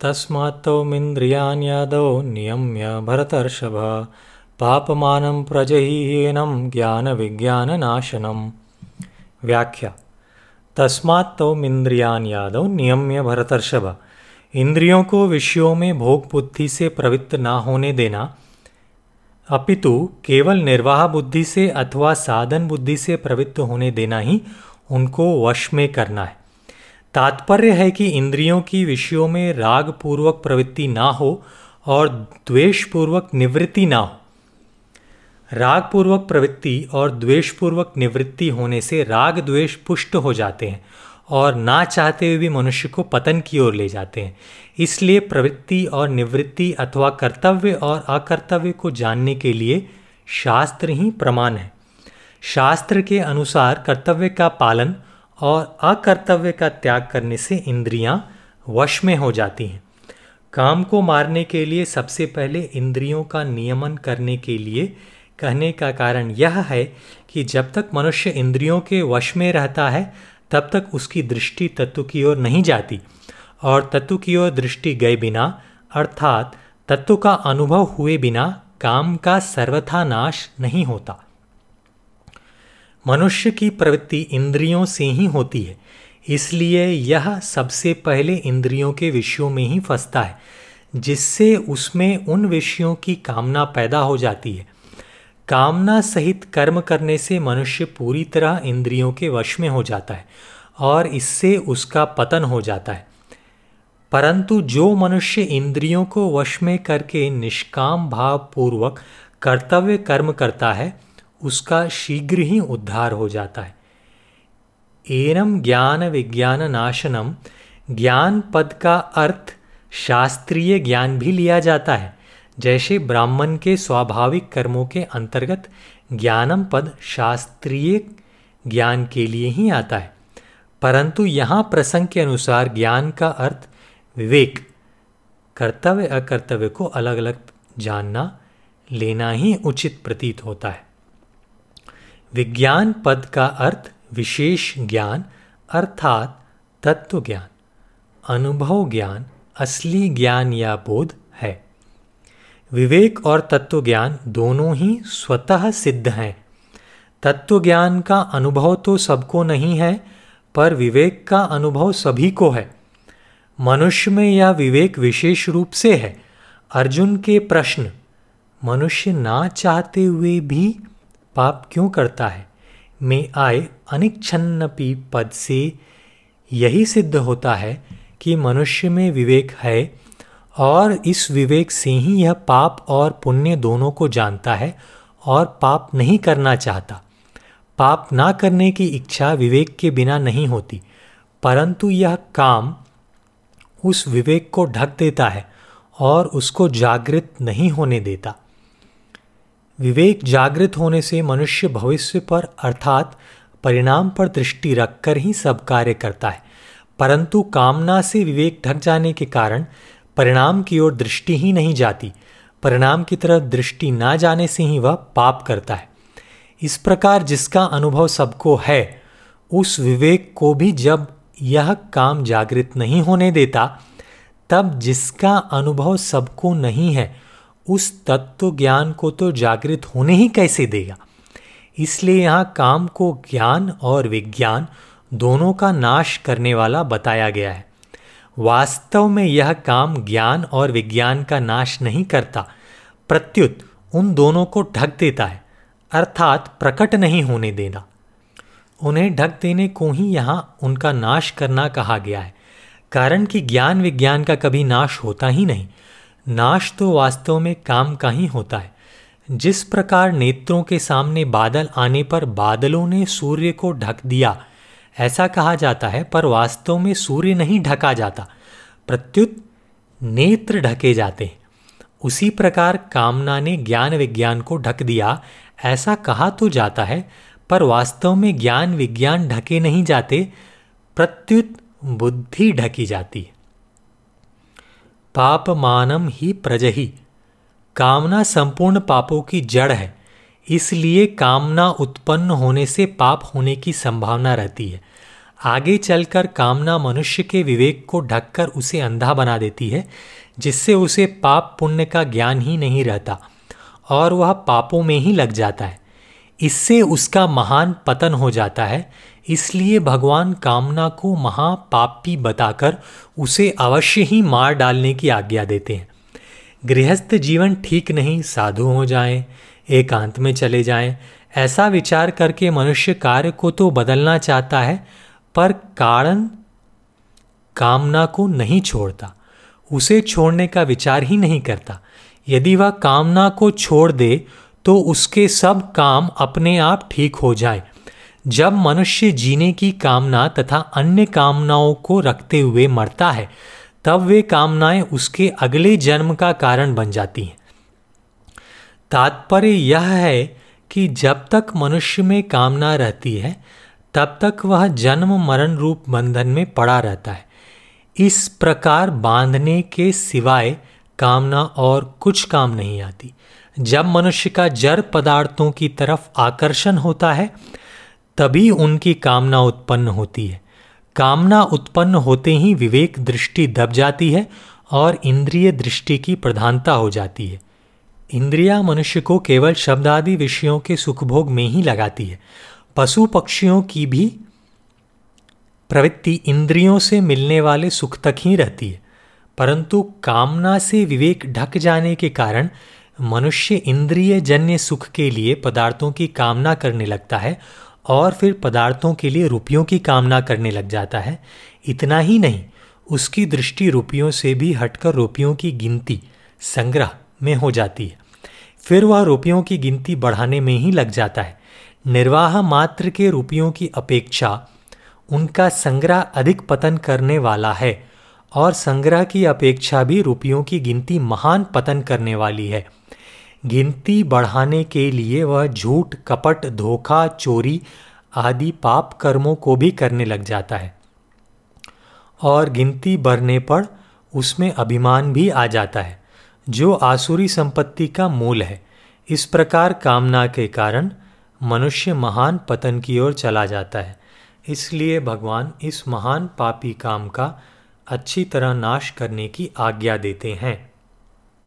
तस्मात्तौमिन्द्रियाण्यादौ नियम्य भरतर्षभ। पापमानं प्रजहीहीनं ज्ञानविज्ञाननाशनम्। व्याख्या। तस्मात् तौमिन्द्रियाण्यादौ नियम्य भरतर्षभ। इंद्रियों को विषयों में भोग बुद्धि से प्रवृत्त ना होने देना। अपितु केवल निर्वाह बुद्धि से अथवा साधन बुद्धि से प्रवृत्त होने देना ही उनको वश में करना है। तात्पर्य है कि इंद्रियों की विषयों में राग पूर्वक प्रवृत्ति ना हो और द्वेष पूर्वक निवृत्ति ना हो। राग पूर्वक प्रवृत्ति और द्वेष पूर्वक निवृत्ति होने से राग द्वेष पुष्ट हो जाते हैं और ना चाहते हुए भी मनुष्य को पतन की ओर ले जाते हैं। इसलिए प्रवृत्ति और निवृत्ति अथवा कर्तव्य और अकर्तव्य को जानने के लिए शास्त्र ही प्रमाण है। शास्त्र के अनुसार कर्तव्य का पालन और अकर्तव्य का त्याग करने से इंद्रियाँ वश में हो जाती हैं। काम को मारने के लिए सबसे पहले इंद्रियों का नियमन करने के लिए कहने का कारण यह है कि जब तक मनुष्य इंद्रियों के वश में रहता है, तब तक उसकी दृष्टि तत्व की ओर नहीं जाती और तत्व की ओर दृष्टि गए बिना, अर्थात तत्व का अनुभव हुए बिना, काम का सर्वथा नाश नहीं होता। मनुष्य की प्रवृत्ति इंद्रियों से ही होती है। इसलिए यह सबसे पहले इंद्रियों के विषयों में ही फंसता है, जिससे उसमें उन विषयों की कामना पैदा हो जाती है। कामना सहित कर्म करने से मनुष्य पूरी तरह इंद्रियों के वश में हो जाता है और इससे उसका पतन हो जाता है। परंतु जो मनुष्य इंद्रियों को वश में करके निष्काम भाव पूर्वक कर्तव्य कर्म करता है उसका शीघ्र ही उद्धार हो जाता है। एनम ज्ञान विज्ञान नाशनम, ज्ञान पद का अर्थ शास्त्रीय ज्ञान भी लिया जाता है। जैसे ब्राह्मण के स्वाभाविक कर्मों के अंतर्गत ज्ञानम पद शास्त्रीय ज्ञान के लिए ही आता है। परंतु यहाँ प्रसंग के अनुसार ज्ञान का अर्थ विवेक कर्तव्य अकर्तव्य को अलग अलग जानना, लेना ही उचित प्रतीत होता है। विज्ञान पद का अर्थ विशेष ज्ञान, अर्थात तत्व ज्ञान। अनुभव ज्ञान, असली ज्ञान या बोध है। विवेक और तत्व ज्ञान दोनों ही स्वतः सिद्ध हैं। तत्व ज्ञान का अनुभव तो सबको नहीं है, पर विवेक का अनुभव सभी को है। मनुष्य में यह विवेक विशेष रूप से है। अर्जुन के प्रश्न, मनुष्य ना चाहते हुए भी पाप क्यों करता है? में आए अनिच्छन्नपी पद से यही सिद्ध होता है कि मनुष्य में विवेक है और इस विवेक से ही यह पाप और पुण्य दोनों को जानता है और पाप नहीं करना चाहता। पाप ना करने की इच्छा विवेक के बिना नहीं होती, परंतु यह काम उस विवेक को ढक देता है और उसको जागृत नहीं होने देता। विवेक जागृत होने से मनुष्य भविष्य पर, अर्थात परिणाम पर दृष्टि रखकर ही सब कार्य करता है। परंतु कामना से विवेक ढक जाने के कारण परिणाम की ओर दृष्टि ही नहीं जाती। परिणाम की तरफ़ दृष्टि ना जाने से ही वह पाप करता है। इस प्रकार जिसका अनुभव सबको है, उस विवेक को भी जब यह काम जागृत नहीं होने देता, तब जिसका अनुभव सबको नहीं है उस तत्व ज्ञान को तो जागृत होने ही कैसे देगा? इसलिए यहाँ काम को ज्ञान और विज्ञान दोनों का नाश करने वाला बताया गया है। वास्तव में यह काम ज्ञान और विज्ञान का नाश नहीं करता, प्रत्युत उन दोनों को ढक देता है, अर्थात प्रकट नहीं होने देना। उन्हें ढक देने को ही यहाँ उनका नाश करना कहा गया है। कारण कि ज्ञान विज्ञान का कभी नाश होता ही नहीं नाश तो वास्तव में काम का ही होता है। जिस प्रकार नेत्रों के सामने बादल आने पर बादलों ने सूर्य को ढक दिया, ऐसा कहा जाता है, पर वास्तव में सूर्य नहीं ढका जाता। प्रत्युत नेत्र ढके जाते हैं। उसी प्रकार कामना ने ज्ञान विज्ञान को ढक दिया, ऐसा कहा तो जाता है, पर वास्तव में ज्ञान विज्ञान ढके नहीं जाते, प्रत्युत बुद्धि ढकी जाती है। पापमानम ही प्रजही। कामना संपूर्ण पापों की जड़ है, इसलिए कामना उत्पन्न होने से पाप होने की संभावना रहती है। आगे चलकर कामना मनुष्य के विवेक को ढककर उसे अंधा बना देती है, जिससे उसे पाप पुण्य का ज्ञान ही नहीं रहता, और वह पापों में ही लग जाता है। इससे उसका महान पतन हो जाता है इसलिए भगवान कामना को महापापी बताकर उसे अवश्य ही मार डालने की आज्ञा देते हैं। गृहस्थ जीवन ठीक नहीं साधु हो जाएँ, एकांत में चले जाएँ, ऐसा विचार करके मनुष्य कार्य को तो बदलना चाहता है पर कारण कामना को नहीं छोड़ता। उसे छोड़ने का विचार ही नहीं करता। यदि वह कामना को छोड़ दे तो उसके सब काम अपने आप ठीक हो जाए। जब मनुष्य जीने की कामना तथा अन्य कामनाओं को रखते हुए मरता है, तब वे कामनाएँ उसके अगले जन्म का कारण बन जाती हैं। तात्पर्य यह है कि जब तक मनुष्य में कामना रहती है, तब तक वह जन्म मरण रूप बंधन में पड़ा रहता है। इस प्रकार बांधने के सिवाय कामना और कुछ काम नहीं आती। जब मनुष्य का जड़ पदार्थों की तरफ़ आकर्षण होता है तभी उनकी कामना उत्पन्न होती है। कामना उत्पन्न होते ही विवेक दृष्टि दब जाती है और इंद्रिय दृष्टि की प्रधानता हो जाती है। इंद्रिया मनुष्य को केवल शब्द आदि विषयों के सुखभोग में ही लगाती है। पशु पक्षियों की भी प्रवृत्ति इंद्रियों से मिलने वाले सुख तक ही रहती है। परंतु कामना से विवेक ढक जाने के कारण मनुष्य इंद्रिय जन्य सुख के लिए पदार्थों की कामना करने लगता है और फिर पदार्थों के लिए रुपयों की कामना करने लग जाता है। इतना ही नहीं, उसकी दृष्टि रुपयों से भी हटकर रुपयों की गिनती, संग्रह में हो जाती है। फिर वह रुपयों की गिनती बढ़ाने में ही लग जाता है। निर्वाह मात्र के रुपयों की अपेक्षा, उनका संग्रह अधिक पतन करने वाला है, और संग्रह की अपेक्षा भी रुपयों की गिनती महान पतन करने वाली है। गिनती बढ़ाने के लिए वह झूठ, कपट, धोखा, चोरी आदि पाप कर्मों को भी करने लग जाता है। और गिनती बढ़ने पर उसमें अभिमान भी आ जाता है, जो आसुरी संपत्ति का मूल है। इस प्रकार कामना के कारण मनुष्य महान पतन की ओर चला जाता है। इसलिए भगवान इस महान पापी काम का अच्छी तरह नाश करने की आज्ञा देते हैं।